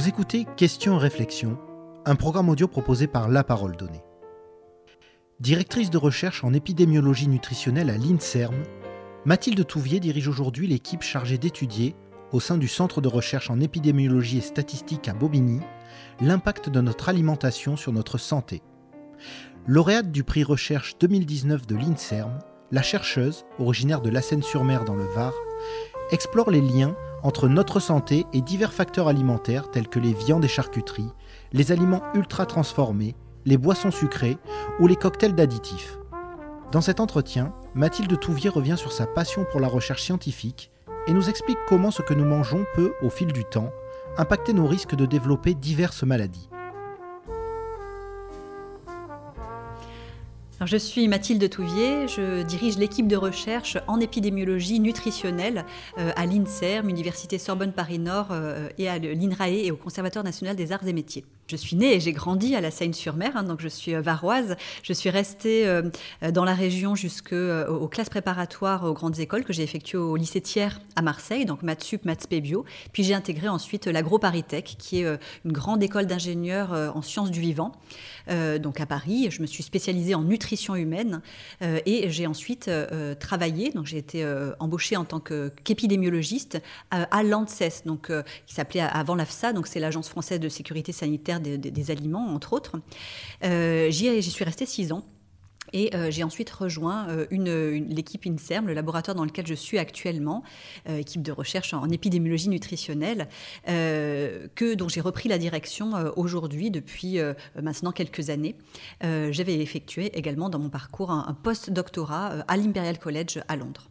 Vous écoutez Questions réflexions, un programme audio proposé par La Parole Donnée. Directrice de recherche en épidémiologie nutritionnelle à l'INSERM, Mathilde Touvier dirige aujourd'hui l'équipe chargée d'étudier, au sein du Centre de recherche en épidémiologie et statistique à Bobigny, l'impact de notre alimentation sur notre santé. Lauréate du prix Recherche 2019 de l'INSERM, la chercheuse, originaire de La Seine-sur-Mer dans le Var, explore les liens entre notre santé et divers facteurs alimentaires tels que les viandes et charcuteries, les aliments ultra transformés, les boissons sucrées ou les cocktails d'additifs. Dans cet entretien, Mathilde Touvier revient sur sa passion pour la recherche scientifique et nous explique comment ce que nous mangeons peut, au fil du temps, impacter nos risques de développer diverses maladies. Je suis Mathilde Touvier, je dirige l'équipe de recherche en épidémiologie nutritionnelle euh, à l'INSERM, Université Sorbonne Paris-Nord euh, et à l'INRAE et au Conservatoire national des arts et métiers. Je suis née et j'ai grandi à la Seine-sur-Mer, hein, donc je suis euh, varoise. Je suis restée dans la région jusqu'aux classes préparatoires aux grandes écoles que j'ai effectuées au lycée Thiers à Marseille, donc maths sup, maths bio. Puis j'ai intégré ensuite l'AgroParisTech, qui est une grande école d'ingénieurs en sciences du vivant, donc à Paris. Je me suis spécialisée en nutrition humaine. Euh, et j'ai ensuite euh, travaillé, donc j'ai été euh, embauchée en tant qu'épidémiologiste à l'ANSES, donc qui s'appelait avant l'AFSA, donc c'est l'Agence française de sécurité sanitaire des, des aliments, entre autres. J'y suis restée six ans. Et euh, j'ai ensuite rejoint euh, une, l'équipe INSERM, le laboratoire dans lequel je suis actuellement, euh, équipe de recherche en, épidémiologie nutritionnelle, que, dont j'ai repris la direction aujourd'hui depuis maintenant quelques années. J'avais effectué également dans mon parcours un, un post-doctorat à l'Imperial College à Londres.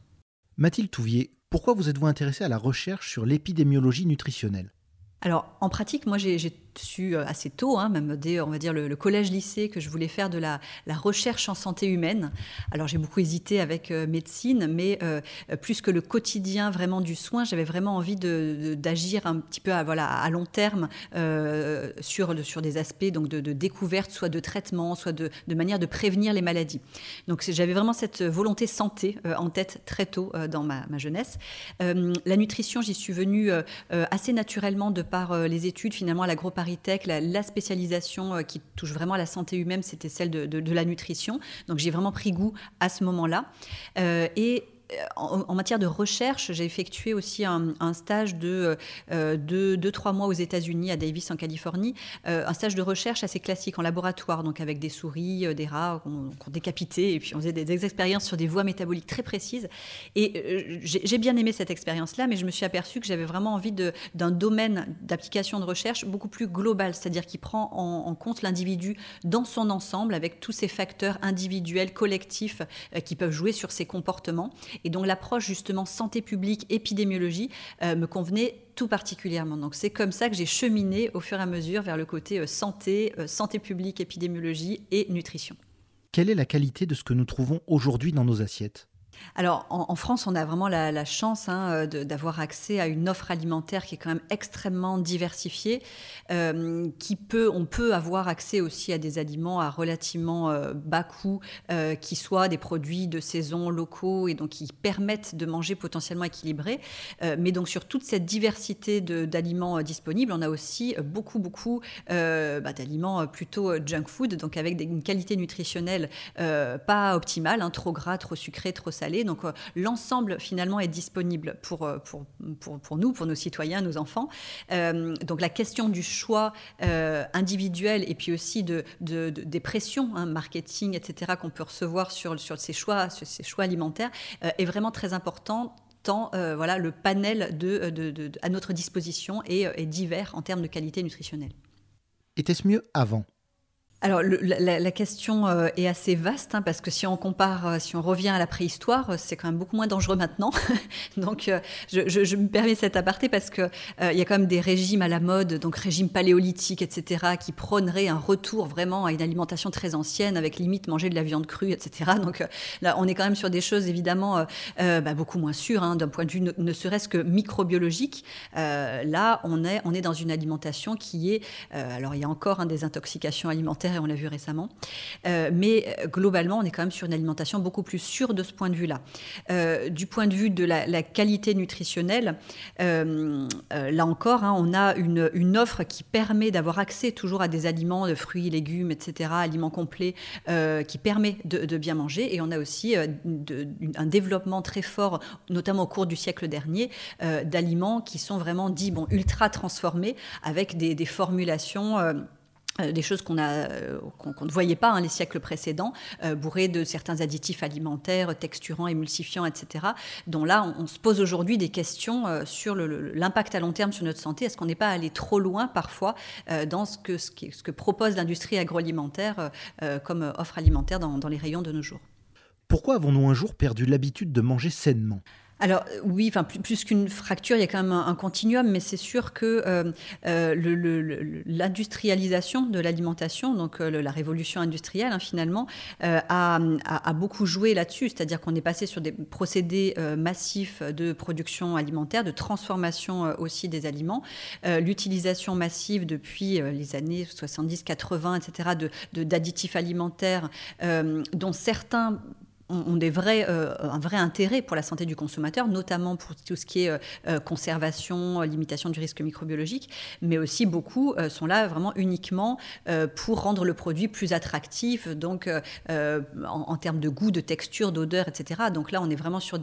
Mathilde Touvier, pourquoi vous êtes-vous intéressée à la recherche sur l'épidémiologie nutritionnelle? Alors, en pratique, moi, j'ai su euh, assez tôt, hein, même dès, on va dire, le, collège-lycée, que je voulais faire de la, recherche en santé humaine. Alors, j'ai beaucoup hésité avec euh, médecine, mais euh, plus que le quotidien vraiment du soin, j'avais vraiment envie d'agir un petit peu à, voilà, à long terme sur, sur des aspects donc de, découverte, soit de traitement, soit de, manière de prévenir les maladies. Donc, j'avais vraiment cette volonté santé en tête très tôt dans ma, ma jeunesse. la nutrition, j'y suis venue assez naturellement de par les études, finalement, à la, spécialisation euh, qui touche vraiment à la santé humaine, c'était celle de, la nutrition. Donc j'ai vraiment pris goût à ce moment-là. Euh, et en, matière de recherche, j'ai effectué aussi un, stage de 2-3 euh, mois aux États-Unis, à Davis, en Californie, euh, un stage de recherche assez classique en laboratoire, donc avec des souris, euh, des rats qu'on décapitait, et puis on faisait des, expériences sur des voies métaboliques très précises. Et j'ai bien aimé cette expérience-là, mais je me suis aperçue que j'avais vraiment envie d'un domaine d'application de recherche beaucoup plus global, c'est-à-dire qui prend en, en compte l'individu dans son ensemble, avec tous ces facteurs individuels, collectifs, qui peuvent jouer sur ses comportements. Et donc l'approche justement santé publique, épidémiologie euh, me convenait tout particulièrement. Donc c'est comme ça que j'ai cheminé au fur et à mesure vers le côté euh, santé, euh, santé publique, épidémiologie et nutrition. Quelle est la qualité de ce que nous trouvons aujourd'hui dans nos assiettes? Alors, en, France, on a vraiment la, chance hein, euh, d'avoir accès à une offre alimentaire qui est quand même extrêmement diversifiée, euh, qui peut, on peut avoir accès aussi à des aliments à relativement euh, bas coût, qui soient des produits de saison locaux et donc qui permettent de manger potentiellement équilibré. mais donc, sur toute cette diversité d'aliments disponibles, on a aussi beaucoup, beaucoup bah, d'aliments plutôt junk food, donc avec une qualité nutritionnelle pas optimale, hein, trop gras, trop sucré, trop salé donc euh, l'ensemble finalement est disponible pour, euh, pour, pour, pour, nous, pour nos citoyens, nos enfants. Euh, donc la question du choix individuel et puis aussi de, de, des pressions, hein, marketing, etc., qu'on peut recevoir sur, sur, ces choix, ces choix alimentaires est vraiment très important tant voilà, le panel de, à notre disposition est, est divers en termes de qualité nutritionnelle. Était-ce mieux avant? Alors la, question euh, est assez vaste hein, parce que si on compare, euh, si on revient à la préhistoire, euh, c'est quand même beaucoup moins dangereux maintenant. donc je, me permets cet aparté parce que il y a quand même des régimes à la mode, donc régime paléolithique, etc., qui prôneraient un retour vraiment à une alimentation très ancienne avec limite manger de la viande crue, etc. Donc là, on est quand même sur des choses évidemment bah, beaucoup moins sûres hein, d'un point de vue ne, serait-ce que microbiologique. là, on est on est dans une alimentation qui est, alors il y a encore hein, des intoxications alimentaires et on l'a vu récemment. mais globalement, on est quand même sur une alimentation beaucoup plus sûre de ce point de vue-là. du point de vue de la, qualité nutritionnelle, là encore, hein, on a une, offre qui permet d'avoir accès toujours à des aliments, de fruits, légumes, etc., aliments complets, qui permet de, bien manger. Et on a aussi un développement très fort, notamment au cours du siècle dernier, d'aliments qui sont vraiment dits bon, ultra transformés avec des, formulations. Euh, euh, des choses qu'on euh, qu'on ne voyait pas hein, les siècles précédents, bourrés de certains additifs alimentaires, texturants, émulsifiants, etc. dont là, on, se pose aujourd'hui des questions sur l'impact à long terme sur notre santé. Est-ce qu'on n'est pas allé trop loin parfois dans ce, que propose l'industrie agroalimentaire comme offre alimentaire dans les rayons de nos jours? Pourquoi avons-nous un jour perdu l'habitude de manger sainement? Alors oui, enfin plus, qu'une fracture, il y a quand même un, continuum, mais c'est sûr que euh, euh, l'industrialisation de l'alimentation, donc euh, la révolution industrielle hein, finalement, a, beaucoup joué là-dessus. C'est-à-dire qu'on est passé sur des procédés massifs de production alimentaire, de transformation aussi des aliments, l'utilisation massive depuis les années 70-80, etc., d'additifs alimentaires dont certains ont euh, un vrai intérêt pour la santé du consommateur, notamment pour tout ce qui est euh, euh, conservation, limitation du risque microbiologique, mais aussi beaucoup sont là vraiment uniquement pour rendre le produit plus attractif, donc en, termes de goût, de texture, d'odeur, etc. Donc là, on est vraiment sur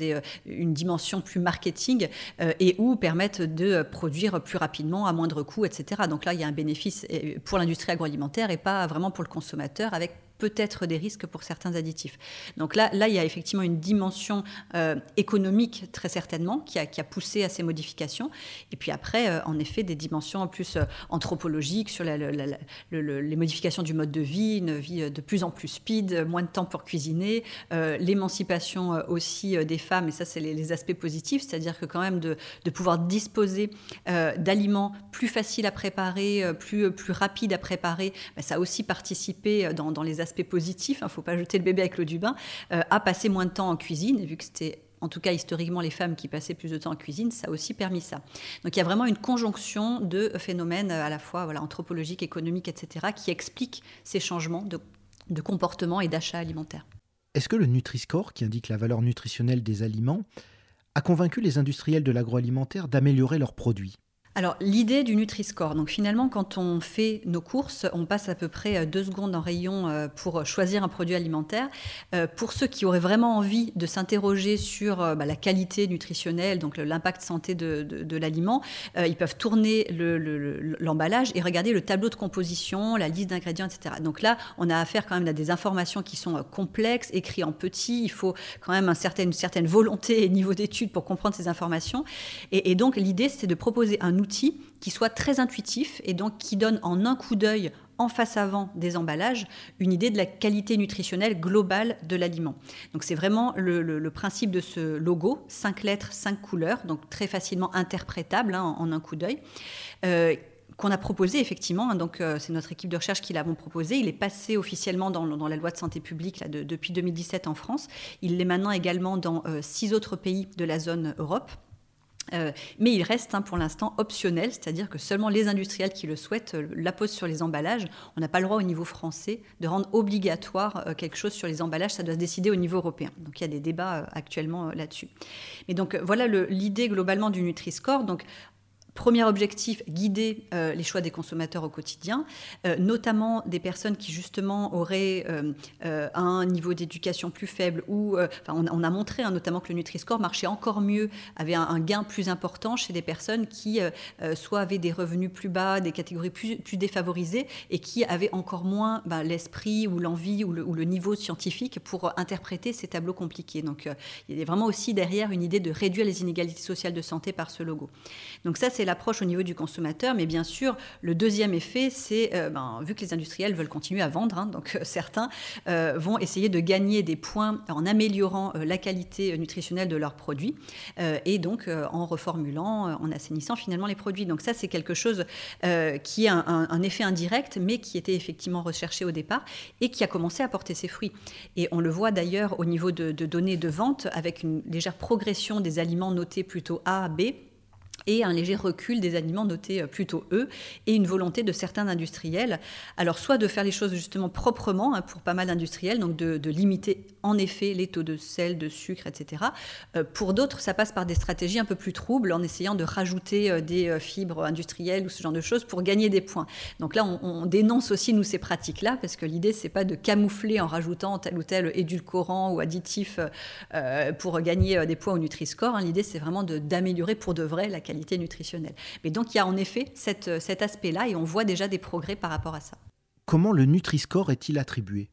une dimension plus marketing et où permettent de produire plus rapidement, à moindre coût, etc. Donc là, il y a un bénéfice pour l'industrie agroalimentaire et pas vraiment pour le consommateur avec peut-être des risques pour certains additifs. Donc là, là il y a effectivement une dimension euh, économique, très certainement, qui a, poussé à ces modifications. Et puis après, euh, en effet, des dimensions en plus euh, anthropologiques sur les modifications du mode de vie, une vie de plus en plus speed, moins de temps pour cuisiner, l'émancipation aussi des femmes, et ça, c'est les, aspects positifs, c'est-à-dire que quand même de, pouvoir disposer d'aliments plus faciles à préparer, plus, plus rapides à préparer, ben, ça a aussi participé dans, dans les aspect positif, il hein, ne faut pas jeter le bébé avec l'eau du bain, euh, à passer moins de temps en cuisine, vu que c'était en tout cas historiquement les femmes qui passaient plus de temps en cuisine, ça a aussi permis ça. Donc il y a vraiment une conjonction de phénomènes à la fois anthropologiques, économiques, etc., qui expliquent ces changements de, de comportement et d'achat alimentaire. Est-ce que le Nutri-Score, qui indique la valeur nutritionnelle des aliments, a convaincu les industriels de l'agroalimentaire d'améliorer leurs produits? Alors, l'idée du Nutri-Score, donc finalement, quand on fait nos courses, on passe à peu près euh, deux secondes en rayon euh, pour choisir un produit alimentaire. Euh, pour ceux qui auraient vraiment envie de s'interroger sur bah, la qualité nutritionnelle, donc l'impact santé de, l'aliment, ils peuvent tourner l'emballage et regarder le tableau de composition, la liste d'ingrédients, etc. Donc là, on a affaire quand même à des informations qui sont complexes, écrites en petit. Il faut quand même un certain, une certaine volonté et niveau d'étude pour comprendre ces informations. Et, et donc, l'idée, c'est de proposer un outil qui soit très intuitif et donc qui donne en un coup d'œil en face avant des emballages une idée de la qualité nutritionnelle globale de l'aliment. Donc c'est vraiment le, principe de ce logo, 5 lettres, 5 couleurs, donc très facilement interprétable hein, en, un coup d'œil. Euh, qu'on a proposé effectivement, hein, donc euh, c'est notre équipe de recherche qui l'avons proposé. Il est passé officiellement dans, la loi de santé publique là, depuis 2017 en France. Il l'est maintenant également dans euh, six autres pays de la zone Europe. Euh, mais il reste hein, pour l'instant optionnel, c'est-à-dire que seulement les industriels qui le souhaitent euh, la posent sur les emballages. On n'a pas le droit au niveau français de rendre obligatoire euh, quelque chose sur les emballages, ça doit se décider au niveau européen. Donc il y a des débats actuellement là-dessus. Mais donc voilà l'idée globalement du Nutri-Score. Premier objectif, guider euh, les choix des consommateurs au quotidien, euh, notamment des personnes qui justement auraient euh, un niveau d'éducation plus faible ou on, a montré hein, notamment que le Nutri-Score marchait encore mieux, avait un, gain plus important chez des personnes qui soit avaient des revenus plus bas, des catégories plus, défavorisées et qui avaient encore moins ben, l'esprit ou l'envie ou, ou le, niveau scientifique pour interpréter ces tableaux compliqués. Donc il y a vraiment aussi derrière une idée de réduire les inégalités sociales de santé par ce logo. Donc ça c'est l'approche au niveau du consommateur, mais bien sûr, le deuxième effet, c'est, euh, ben, vu que les industriels veulent continuer à vendre, hein, donc euh, certains euh, vont essayer de gagner des points en améliorant la qualité nutritionnelle de leurs produits, et donc en reformulant, en assainissant finalement les produits. Donc ça, c'est quelque chose qui a un, effet indirect, mais qui était effectivement recherché au départ, et qui a commencé à porter ses fruits. Et on le voit d'ailleurs au niveau de, données de vente, avec une légère progression des aliments notés plutôt A, B, et un léger recul des aliments notés euh, plutôt E, et une volonté de certains industriels, alors soit de faire les choses justement proprement hein, pour pas mal d'industriels, donc de, limiter en effet les taux de sel, de sucre, etc. Euh, pour d'autres, ça passe par des stratégies un peu plus troubles, en essayant de rajouter euh, des fibres industrielles ou ce genre de choses pour gagner des points. Donc là, on, dénonce aussi nous ces pratiques-là, parce que l'idée c'est pas de camoufler en rajoutant tel ou tel édulcorant ou additif pour gagner des points au Nutri-Score. Hein. L'idée c'est vraiment d'améliorer pour de vrai la qualité nutritionnelle. Mais donc il y a en effet cet aspect-là et on voit déjà des progrès par rapport à ça. Comment le Nutri-Score est-il attribué?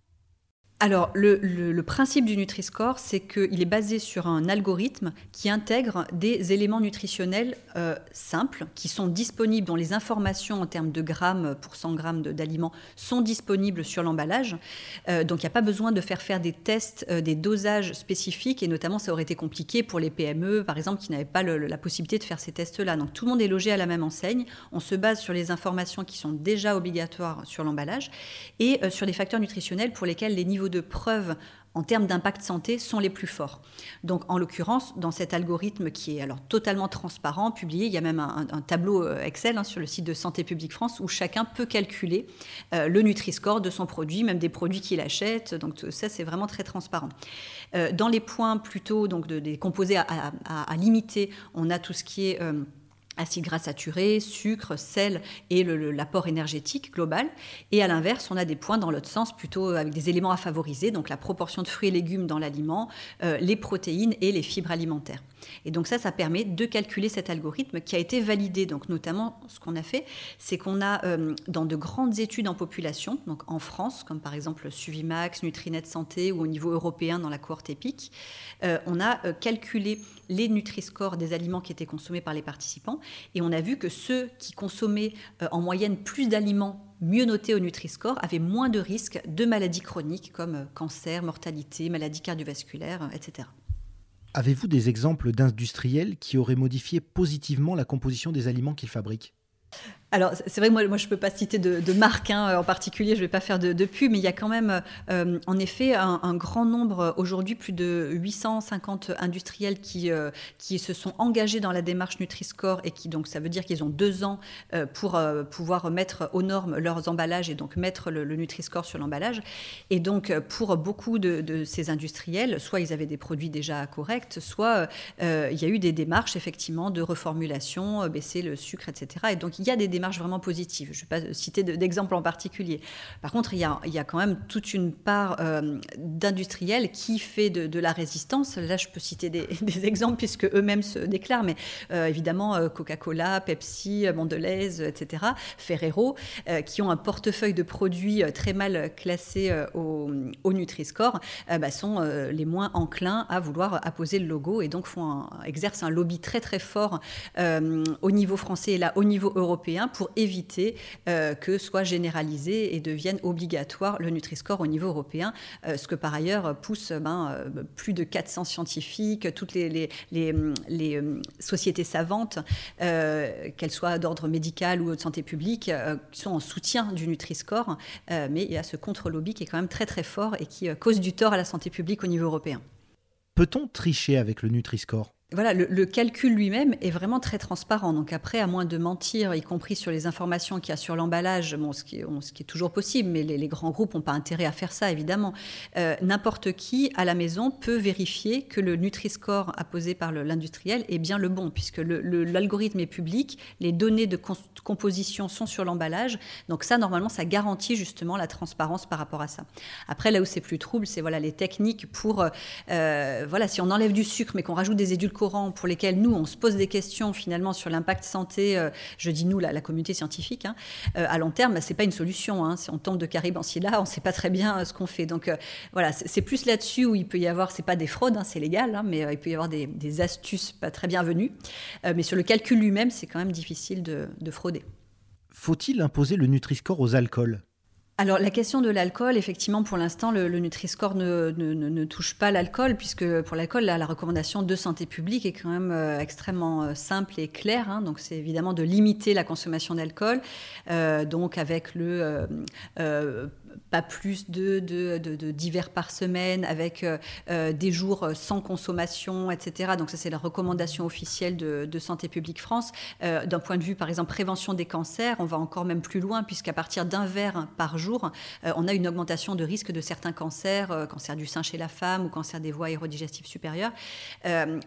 Alors, le, principe du Nutri-Score, c'est qu'il est basé sur un algorithme qui intègre des éléments nutritionnels euh, simples, qui sont disponibles, dont les informations en termes de grammes pour 100 grammes d'aliments sont disponibles sur l'emballage. Euh, donc, il n'y a pas besoin de faire faire des tests, euh, des dosages spécifiques, et notamment, ça aurait été compliqué pour les PME, par exemple, qui n'avaient pas la possibilité de faire ces tests-là. Donc, tout le monde est logé à la même enseigne. On se base sur les informations qui sont déjà obligatoires sur l'emballage et sur des facteurs nutritionnels pour lesquels les niveaux preuves en termes d'impact santé sont les plus forts. Donc en l'occurrence, dans cet algorithme qui est alors totalement transparent, publié, il y a même un, tableau euh, Excel hein, sur le site de Santé publique France où chacun peut calculer euh, le Nutri-Score de son produit, même des produits qu'il achète. Donc ça, c'est vraiment très transparent. Euh, dans les points plutôt donc des composés à, limiter, on a tout ce qui est acides gras saturés, sucre, sel et l'apport énergétique global. Et à l'inverse, on a des points dans l'autre sens, plutôt avec des éléments à favoriser, donc la proportion de fruits et légumes dans l'aliment, euh, les protéines et les fibres alimentaires. Et donc ça, ça permet de calculer cet algorithme qui a été validé. Donc notamment, ce qu'on a fait, c'est qu'on a euh, dans de grandes études en population, donc en France, comme par exemple Suvimax, Nutrinet Santé ou au niveau européen dans la cohorte EPIC, euh, on a calculé les Nutri-Score des aliments qui étaient consommés par les participants et on a vu que ceux qui consommaient euh, en moyenne plus d'aliments mieux notés au Nutri-Score avaient moins de risques de maladies chroniques comme euh, cancer, mortalité, maladies cardiovasculaires, euh, etc. Avez-vous des exemples d'industriels qui auraient modifié positivement la composition des aliments qu'ils fabriquent? Alors, c'est vrai que moi, je ne peux pas citer de, marque hein, en particulier, je ne vais pas faire de, de, pub, mais il y a quand même, euh, en effet, un, grand nombre, aujourd'hui, plus de 850 industriels qui, euh, qui se sont engagés dans la démarche Nutri-Score et qui, donc, ça veut dire qu'ils ont deux ans euh, pour pouvoir mettre aux normes leurs emballages et donc mettre le, Nutri-Score sur l'emballage. Et donc, pour beaucoup de, ces industriels, soit ils avaient des produits déjà corrects, soit il y a eu des démarches, effectivement, de reformulation, baisser le sucre, etc. Et donc, il y a des démarches vraiment positive. Je ne vais pas citer d'exemple en particulier. Par contre, il y, a, quand même toute une part euh, d'industriels qui fait de, la résistance. Là, je peux citer des, exemples puisque eux-mêmes se déclarent, mais euh, évidemment, euh, Coca-Cola, Pepsi, Mondelez, etc., Ferrero, qui ont un portefeuille de produits très mal classés au, au Nutri-Score, bah, sont les moins enclins à vouloir apposer le logo et donc font exercent un lobby très très fort au niveau français et là au niveau européen pour éviter euh, que soit généralisé et devienne obligatoire le Nutri-Score au niveau européen, euh, ce que par ailleurs pousse ben, euh, plus de 400 scientifiques, toutes les, les, sociétés savantes, qu'elles soient d'ordre médical ou de santé publique, qui sont en soutien du Nutri-Score, mais il y a ce contre-lobby qui est quand même très très fort et qui cause du tort à la santé publique au niveau européen. Peut-on tricher avec le Nutri-Score? Voilà, le, calcul lui-même est vraiment très transparent. Donc après, à moins de mentir, y compris sur les informations qu'il y a sur l'emballage, ce, qui est, toujours possible, mais les, grands groupes n'ont pas intérêt à faire ça, évidemment. Euh, n'importe qui à la maison peut vérifier que le Nutri-Score apposé par l'industriel est bien le bon, puisque l'algorithme est public, les données de composition sont sur l'emballage. Donc ça, normalement, ça garantit justement la transparence par rapport à ça. Après, là où c'est plus trouble, c'est voilà, les techniques pour, euh, voilà, si on enlève du sucre, mais qu'on rajoute des édulcorants, pour lesquels nous, on se pose des questions finalement sur l'impact santé, euh, je dis nous, la, communauté scientifique, hein, euh, à long terme, c'est pas une solution. Hein. Si on tombe de Silla, on ne sait pas très bien euh, ce qu'on fait. Donc voilà, c'est plus là-dessus où il peut y avoir, c'est pas des fraudes, hein, c'est légal, mais il peut y avoir des, astuces pas très bienvenues. mais sur le calcul lui-même, c'est quand même difficile de, de frauder. Faut-il imposer le Nutri-Score aux alcools? Alors la question de l'alcool, effectivement, pour l'instant, le, Nutri-Score ne, ne, touche pas l'alcool, puisque pour l'alcool, la, recommandation de santé publique est quand même euh, extrêmement euh, simple et claire. Hein. donc c'est évidemment de limiter la consommation d'alcool, euh, donc avec le pas plus de, de, de, divers par semaine, avec des jours sans consommation, etc. Donc ça, c'est la recommandation officielle de, Santé publique France. D'un point de vue, par exemple, prévention des cancers, on va encore même plus loin, puisqu'à partir d'un verre par jour, on a une augmentation de risque de certains cancers, cancer du sein chez la femme ou cancer des voies aérodigestives supérieures.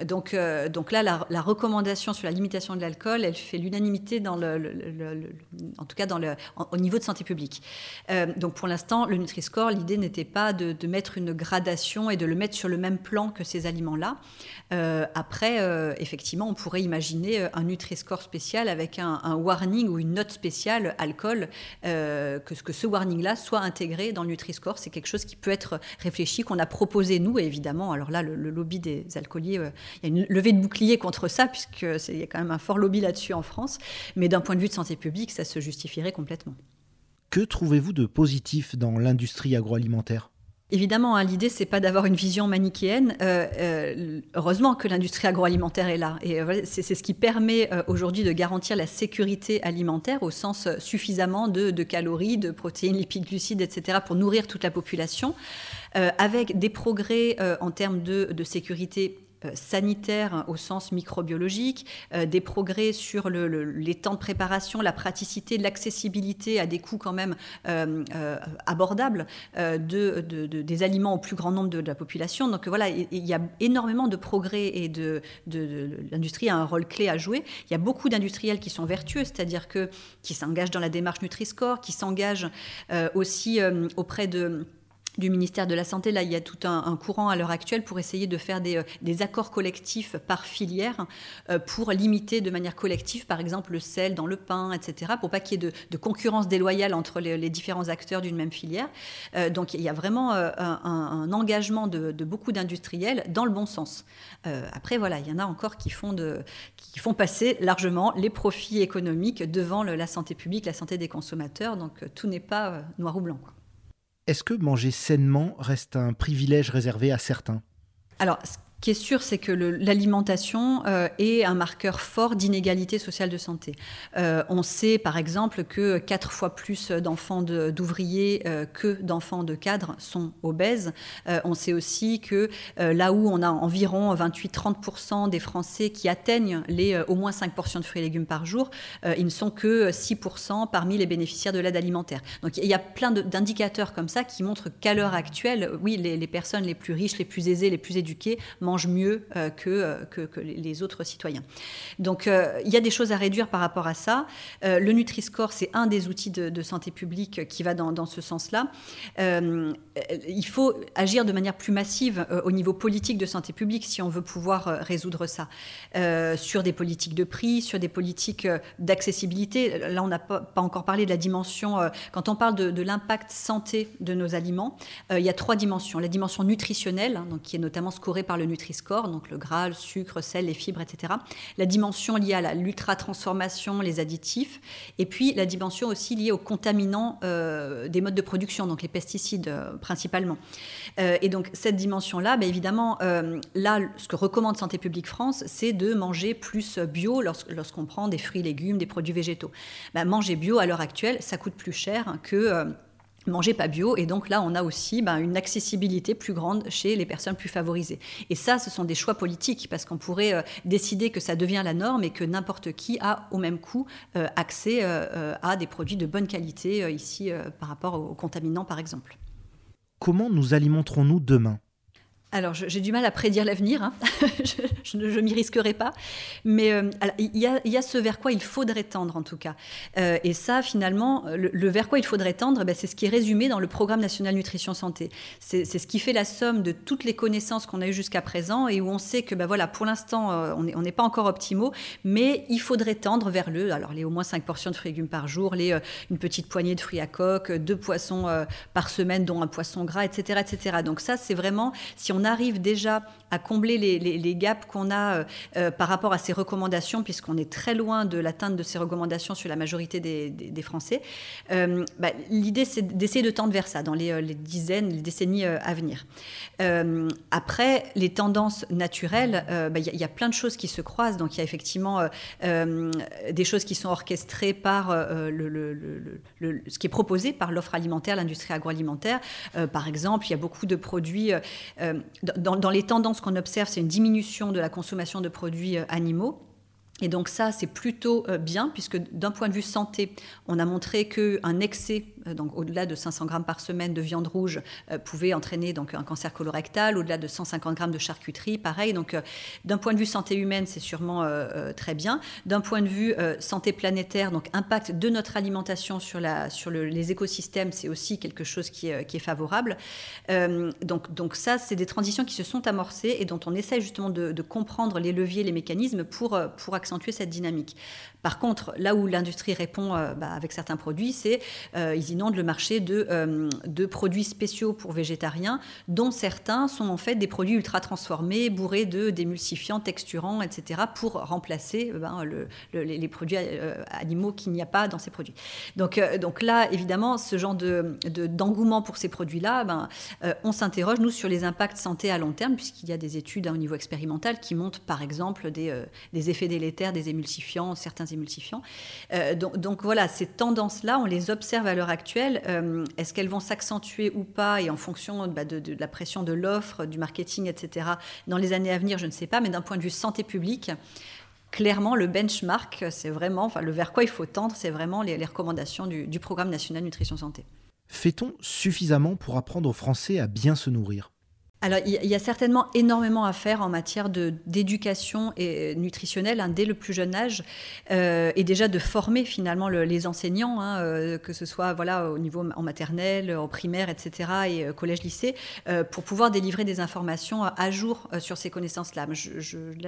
donc, donc là, la, la recommandation sur la limitation de l'alcool, elle fait l'unanimité dans le, en tout cas dans le, au niveau de santé publique. Euh, donc pour l'instant, le Nutri-Score, l'idée n'était pas de, mettre une gradation et de le mettre sur le même plan que ces aliments-là. Euh, après, euh, effectivement, on pourrait imaginer un Nutri-Score spécial avec un, warning ou une note spéciale alcool, que, ce warning-là soit intégré dans le Nutri-Score. C'est quelque chose qui peut être réfléchi, qu'on a proposé nous, et évidemment, alors là, le, lobby des alcooliers, il y a une levée de bouclier contre ça, puisqu'il y a quand même un fort lobby là-dessus en France. Mais d'un point de vue de santé publique, ça se justifierait complètement. Que trouvez-vous de positif dans l'industrie agroalimentaire? Évidemment, hein, l'idée, c'est pas d'avoir une vision manichéenne. Euh, euh, heureusement que l'industrie agroalimentaire est là. Et euh, c'est ce qui permet aujourd'hui de garantir la sécurité alimentaire au sens suffisamment de, calories, de protéines, lipides, glucides, etc., pour nourrir toute la population, avec des progrès en termes de, sécurité sanitaire au sens microbiologique, euh, des progrès sur les temps de préparation, la praticité, l'accessibilité à des coûts quand même euh, abordables de, des aliments au plus grand nombre de, la population. Donc voilà, il, y a énormément de progrès et l'industrie a un rôle clé à jouer. Il y a beaucoup d'industriels qui sont vertueux, c'est-à-dire qui s'engagent dans la démarche Nutri-Score, qui s'engagent aussi auprès de du ministère de la Santé. Là, il y a tout un, courant à l'heure actuelle pour essayer de faire des, euh, accords collectifs par filière euh, pour limiter de manière collective, par exemple, le sel dans le pain, etc., pour pas qu'il y ait de, concurrence déloyale entre les, différents acteurs d'une même filière. Euh, donc, il y a vraiment un, engagement de, beaucoup d'industriels dans le bon sens. après, voilà, il y en a encore qui font, de, qui font passer largement les profits économiques devant la santé publique, la santé des consommateurs. Donc, tout n'est pas noir ou blanc. Est-ce que manger sainement reste un privilège réservé à certains? Qui est sûr, c'est que l'alimentation euh, est un marqueur fort d'inégalité sociale de santé. Euh, on sait par exemple que quatre fois plus d'enfants d'ouvriers euh, que d'enfants de cadres sont obèses. on sait aussi que là où on a environ 28-30% des Français qui atteignent les au moins 5 portions de fruits et légumes par jour, ils ne sont que 6% parmi les bénéficiaires de l'aide alimentaire. Donc il y a plein d'indicateurs comme ça qui montrent qu'à l'heure actuelle, oui, les, les personnes les plus riches, les plus aisées, les plus éduquées mangent mieux euh, euh, que, que, les autres citoyens. Donc euh, il y a des choses à réduire par rapport à ça. le Nutri-Score, c'est un des outils de, santé publique qui va dans, ce sens-là. il faut agir de manière plus massive au niveau politique de santé publique si on veut pouvoir résoudre ça. sur des politiques de prix, sur des politiques d'accessibilité. Là, on n'a pas, encore parlé de la dimension, quand on parle de, l'impact santé de nos aliments, il y a trois dimensions. La dimension nutritionnelle, hein, donc, qui est notamment scorée par le Nutri-Score, donc le gras, le sucre, sel, les fibres, etc. La dimension liée à l'ultra-transformation, les additifs, et puis la dimension aussi liée aux contaminants euh, des modes de production, donc les pesticides euh, principalement. Euh, et donc cette dimension-là, bah, évidemment, là, ce que recommande Santé publique France, c'est de manger plus bio lorsqu'on prend des fruits, légumes, des produits végétaux. Bah, manger bio à l'heure actuelle, ça coûte plus cher que manger pas bio. Et donc là, on a aussi ben, une accessibilité plus grande chez les personnes plus favorisées. Et ça, ce sont des choix politiques, parce qu'on pourrait euh, décider que ça devient la norme et que n'importe qui a au même coût euh, accès euh, à des produits de bonne qualité ici par rapport aux contaminants, par exemple. Comment nous alimenterons-nous demain? Alors, j'ai du mal à prédire l'avenir, hein. je ne m'y risquerai pas, mais euh, il, y a, ce vers quoi il faudrait tendre en tout cas. Euh, et ça, finalement, le, vers quoi il faudrait tendre, ben, c'est ce qui est résumé dans le programme national nutrition santé. C'est ce qui fait la somme de toutes les connaissances qu'on a eues jusqu'à présent et où on sait que, ben, voilà, pour l'instant, euh, on n'est pas encore optimaux, mais il faudrait tendre vers le, alors les au moins 5 portions de fruits et légumes par jour, les, une petite poignée de fruits à coque, deux poissons par semaine, dont un poisson gras, etc., etc. Donc ça, c'est vraiment, si arrive déjà à combler les, gaps qu'on a par rapport à ces recommandations, puisqu'on est très loin de l'atteinte de ces recommandations sur la majorité des, Français, bah, l'idée c'est d'essayer de tendre vers ça dans les, dizaines, les décennies à venir. après, les tendances naturelles, bah, il y, a plein de choses qui se croisent. Donc il y a effectivement des choses qui sont orchestrées par ce qui est proposé par l'offre alimentaire, l'industrie agroalimentaire. Euh, par exemple, il y a beaucoup de produits, euh, euh, dans, les tendances qu'on observe, c'est une diminution de la consommation de produits animaux. Et donc ça, c'est plutôt bien, puisque d'un point de vue santé, on a montré qu'un excès euh, donc au-delà de 500 grammes par semaine de viande rouge, euh, pouvait entraîner donc un cancer colorectal. Au-delà de 150 grammes de charcuterie, pareil. Donc, euh, d'un point de vue santé humaine, c'est sûrement très bien. D'un point de vue santé planétaire, donc impact de notre alimentation sur, les écosystèmes, c'est aussi quelque chose qui est, favorable. donc, donc ça, c'est des transitions qui se sont amorcées et dont on essaie justement de, comprendre les leviers, les mécanismes pour, pour accentuer cette dynamique. Par contre, là où l'industrie répond bah, avec certains produits, c'est ils inondent le marché de, euh, de produits spéciaux pour végétariens, dont certains sont en fait des produits ultra transformés, bourrés de d'émulsifiants, texturants, etc., pour remplacer euh, ben, le, les produits euh, animaux qu'il n'y a pas dans ces produits. Donc, donc là, évidemment, ce genre de, d'engouement pour ces produits-là, ben, on s'interroge, nous, sur les impacts santé à long terme, puisqu'il y a des études hein, au niveau expérimental qui montrent, par exemple, des, des effets délétères des émulsifiants, certains émulsifiants. donc, donc voilà, ces tendances-là, on les observe à l'heure actuelle euh, est-ce qu'elles vont s'accentuer ou pas Et en fonction bah, de, la pression de l'offre, du marketing, etc., dans les années à venir, je ne sais pas, mais d'un point de vue santé publique, clairement, le benchmark, c'est vraiment, enfin, le vers quoi il faut tendre, c'est vraiment les, recommandations du, Programme national nutrition santé. Fait-on suffisamment pour apprendre aux Français à bien se nourrir? Alors, il y a certainement énormément à faire en matière d'éducation nutritionnelle hein, dès le plus jeune âge, euh, et déjà de former finalement les enseignants, hein, euh, que ce soit voilà au niveau en maternelle, en primaire, etc., et euh, collège, lycée, pour pouvoir délivrer des informations à jour sur ces connaissances-là.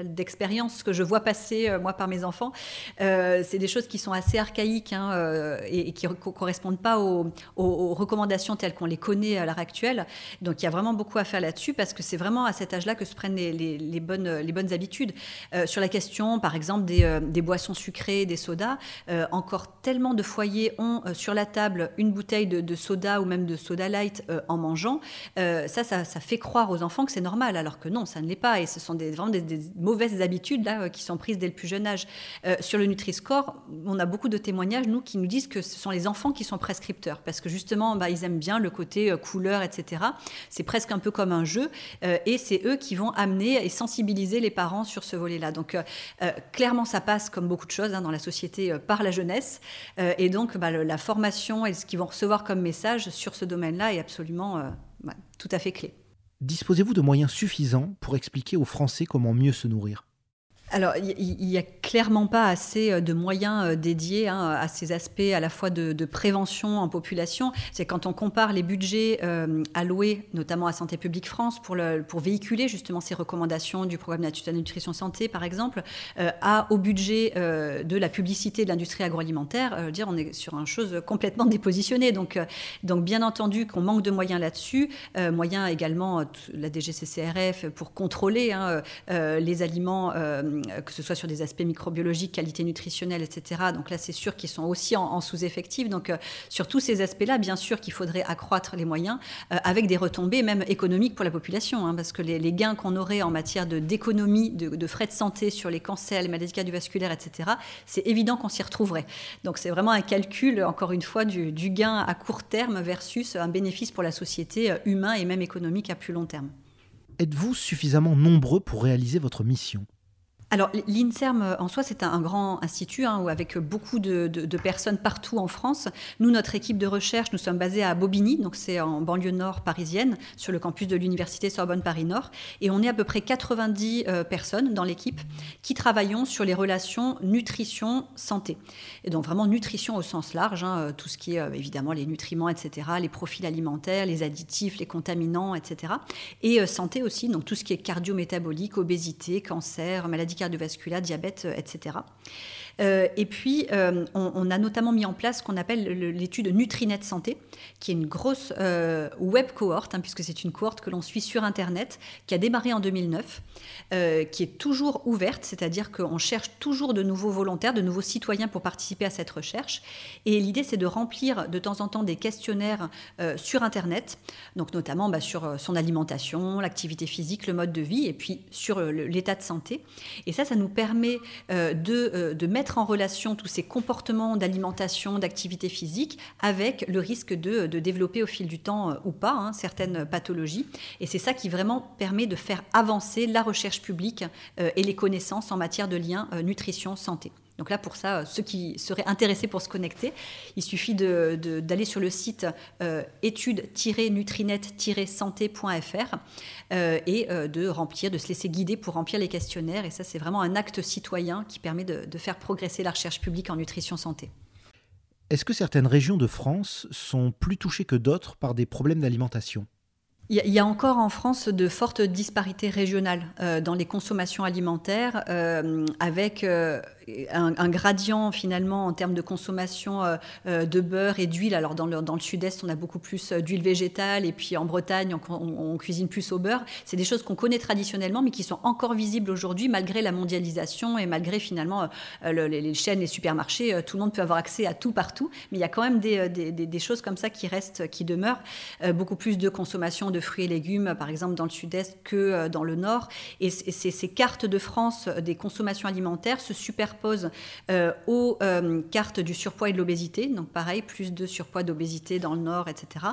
D'expérience, ce que je vois passer moi par mes enfants, c'est des choses qui sont assez archaïques hein, et, qui ne correspondent pas aux, aux recommandations telles qu'on les connaît à l'heure actuelle. Donc, il y a vraiment beaucoup à faire là-dessus parce que c'est vraiment à cet âge-là que se prennent les, bonnes, habitudes. Euh, sur la question, par exemple, des, euh, boissons sucrées, des sodas, euh, encore tellement de foyers ont sur la table une bouteille de, soda ou même de soda light en mangeant. ça, ça, fait croire aux enfants que c'est normal, alors que non, ça ne l'est pas. Et ce sont vraiment des, mauvaises habitudes là, qui sont prises dès le plus jeune âge. sur le Nutri-Score, on a beaucoup de témoignages, nous, qui nous disent que ce sont les enfants qui sont prescripteurs, parce que justement, bah, ils aiment bien le côté couleur, etc. C'est presque un peu comme un euh, et c'est eux qui vont amener et sensibiliser les parents sur ce volet-là. Donc euh, euh, clairement, ça passe comme beaucoup de choses hein, dans la société par la jeunesse, et donc bah, la formation et ce qu'ils vont recevoir comme message sur ce domaine-là est absolument tout à fait clé. Disposez-vous de moyens suffisants pour expliquer aux Français comment mieux se nourrir? Alors, il n'y a clairement pas assez euh, de moyens euh, dédiés hein, à ces aspects à la fois de, prévention en population. C'est quand on compare les budgets euh, alloués, notamment à Santé publique France, pour, le, pour véhiculer justement ces recommandations du programme national nutrition santé, par exemple, à, au budget de la publicité de l'industrie agroalimentaire, dire on est sur une chose complètement dépositionnée. Donc, donc bien entendu qu'on manque de moyens là-dessus, moyens également la DGCCRF pour contrôler hein, les aliments que ce soit sur des aspects microbiologiques, qualité nutritionnelle, etc. Donc là, c'est sûr qu'ils sont aussi en, sous-effectif. Donc euh, sur tous ces aspects-là, bien sûr qu'il faudrait accroître les moyens euh, avec des retombées même économiques pour la population, hein, parce que les, gains qu'on aurait en matière d'économie, de, frais de santé sur les cancers, les maladies cardiovasculaires, etc., c'est évident qu'on s'y retrouverait. Donc c'est vraiment un calcul, encore une fois, du, du gain à court terme versus un bénéfice pour la société humain et même économique à plus long terme. Êtes-vous suffisamment nombreux pour réaliser votre mission? Alors, l'INSERM euh, en soi, c'est un, grand institut hein, avec beaucoup de, personnes partout en France. Nous, notre équipe de recherche, nous sommes basés à Bobigny, donc c'est en banlieue nord parisienne, sur le campus de l'Université Sorbonne Paris-Nord. Et on est à peu près 90 euh, personnes dans l'équipe qui travaillons sur les relations nutrition-santé. Et donc, vraiment nutrition au sens large, hein, euh, tout ce qui est évidemment les nutriments, etc., les profils alimentaires, les additifs, les contaminants, etc. Et santé aussi, donc tout ce qui est cardio-métabolique, obésité, cancer, maladie cardiovasculaire, diabète, euh, etc. et puis, on, a notamment mis en place ce qu'on appelle l'étude Nutrinet Santé, qui est une grosse web cohorte, hein, puisque c'est une cohorte que l'on suit sur Internet, qui a démarré en 2009, qui est toujours ouverte, c'est-à-dire qu'on cherche toujours de nouveaux volontaires, de nouveaux citoyens pour participer à cette recherche. Et l'idée, c'est de remplir de temps en temps des questionnaires sur Internet, donc notamment bah, sur son alimentation, l'activité physique, le mode de vie, et puis sur l'état de santé. Et ça, ça nous permet euh, euh, de, mettre en relation tous ces comportements d'alimentation, d'activité physique, avec le risque de, développer au fil du temps euh, ou pas hein, certaines pathologies. Et c'est ça qui vraiment permet de faire avancer la recherche publique et les connaissances en matière de lien nutrition-santé. Donc là, pour ça, ceux qui seraient intéressés pour se connecter, il suffit d'aller sur le site euh, études-nutrinet-santé.fr euh, et euh, de remplir, de se laisser guider pour remplir les questionnaires. Et ça, c'est vraiment un acte citoyen qui permet de, de faire progresser la recherche publique en nutrition santé. Est-ce que certaines régions de France sont plus touchées que d'autres par des problèmes d'alimentation? Il y, a encore en France de fortes disparités régionales dans les consommations alimentaires, avec un, gradient finalement en termes de consommation euh, euh, de beurre et d'huile. Alors dans le, sud-est, on a beaucoup plus euh, d'huile végétale et puis en Bretagne, on, cuisine plus au beurre. C'est des choses qu'on connaît traditionnellement mais qui sont encore visibles aujourd'hui malgré la mondialisation et malgré finalement les, chaînes, les supermarchés. tout le monde peut avoir accès à tout partout, mais il y a quand même des, des choses comme ça qui restent, qui demeurent. beaucoup plus de consommation de fruits et légumes, par exemple dans le sud-est, que dans le nord. Et, ces cartes de France des consommations alimentaires se superposent pose euh, aux euh, cartes du surpoids et de l'obésité, donc pareil, plus de surpoids d'obésité dans le nord, etc.,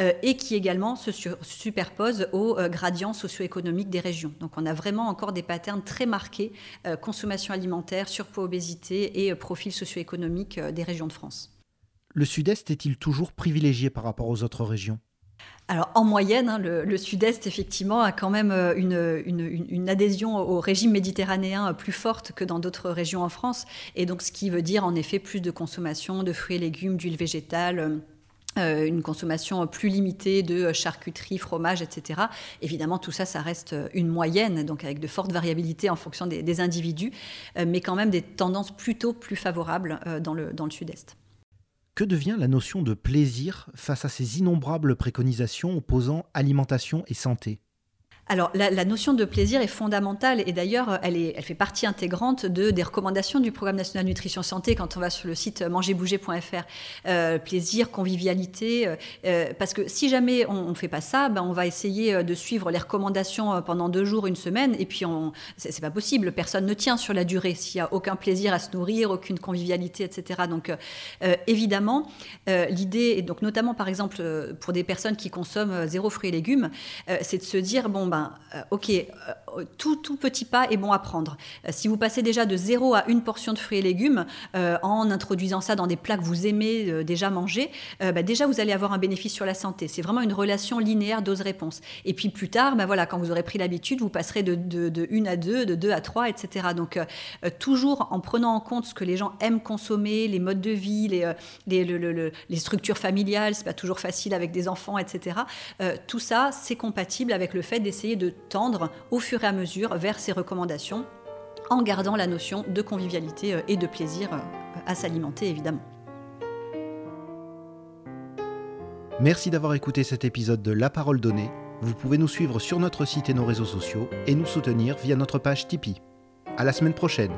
euh, et qui également se superpose aux gradients socio-économiques des régions. Donc on a vraiment encore des patterns très marqués, consommation alimentaire, surpoids, obésité et profil socio-économique des régions de France. Le sud-est est-il toujours privilégié par rapport aux autres régions? Alors en moyenne, hein, le, Sud-Est, effectivement, a quand même euh, une, adhésion au régime méditerranéen plus forte que dans d'autres régions en France. Et donc ce qui veut dire en effet plus de consommation de fruits et légumes, d'huile végétale. Euh, une consommation plus limitée de charcuterie, fromage, etc. Évidemment, tout ça, ça reste une moyenne, donc avec de fortes variabilités en fonction des, individus, euh, mais quand même des tendances plutôt plus favorables dans le, dans le Sud-Est. Que devient la notion de plaisir face à ces innombrables préconisations opposant alimentation et santé? Alors, la, notion de plaisir est fondamentale et d'ailleurs, elle, elle fait partie intégrante de, des recommandations du Programme national nutrition santé quand on va sur le site mangerbouger.fr. Euh, plaisir, convivialité, euh, euh, parce que si jamais on ne fait pas ça, ben on va essayer de suivre les recommandations pendant deux jours, une semaine, et puis c'est pas possible. Personne ne tient sur la durée s'il n'y a aucun plaisir à se nourrir, aucune convivialité, etc. Donc, évidemment, l'idée, donc notamment par exemple pour des personnes qui consomment zéro fruits et légumes, c'est de se dire bon ben ben, euh, ok, euh, tout, tout petit pas est bon à prendre. Euh, si vous passez déjà de zéro à une portion de fruits et légumes en introduisant ça dans des plats que vous aimez déjà manger, ben, déjà vous allez avoir un bénéfice sur la santé. C'est vraiment une relation linéaire dose-réponse. Et puis plus tard, ben voilà, quand vous aurez pris l'habitude, vous passerez de, de, de 1 à 2, de 2 à 3, etc. Donc toujours en prenant en compte ce que les gens aiment consommer, les modes de vie, les, les, les structures familiales, c'est pas toujours facile avec des enfants, etc. tout ça, c'est compatible avec le fait d'essayer de tendre au fur et à mesure vers ces recommandations en gardant la notion de convivialité euh, et de plaisir euh, à s'alimenter évidemment. Merci d'avoir écouté cet épisode de La Parole Donnée. Vous pouvez nous suivre sur notre site et nos réseaux sociaux et nous soutenir via notre page Tipeee. À la semaine prochaine.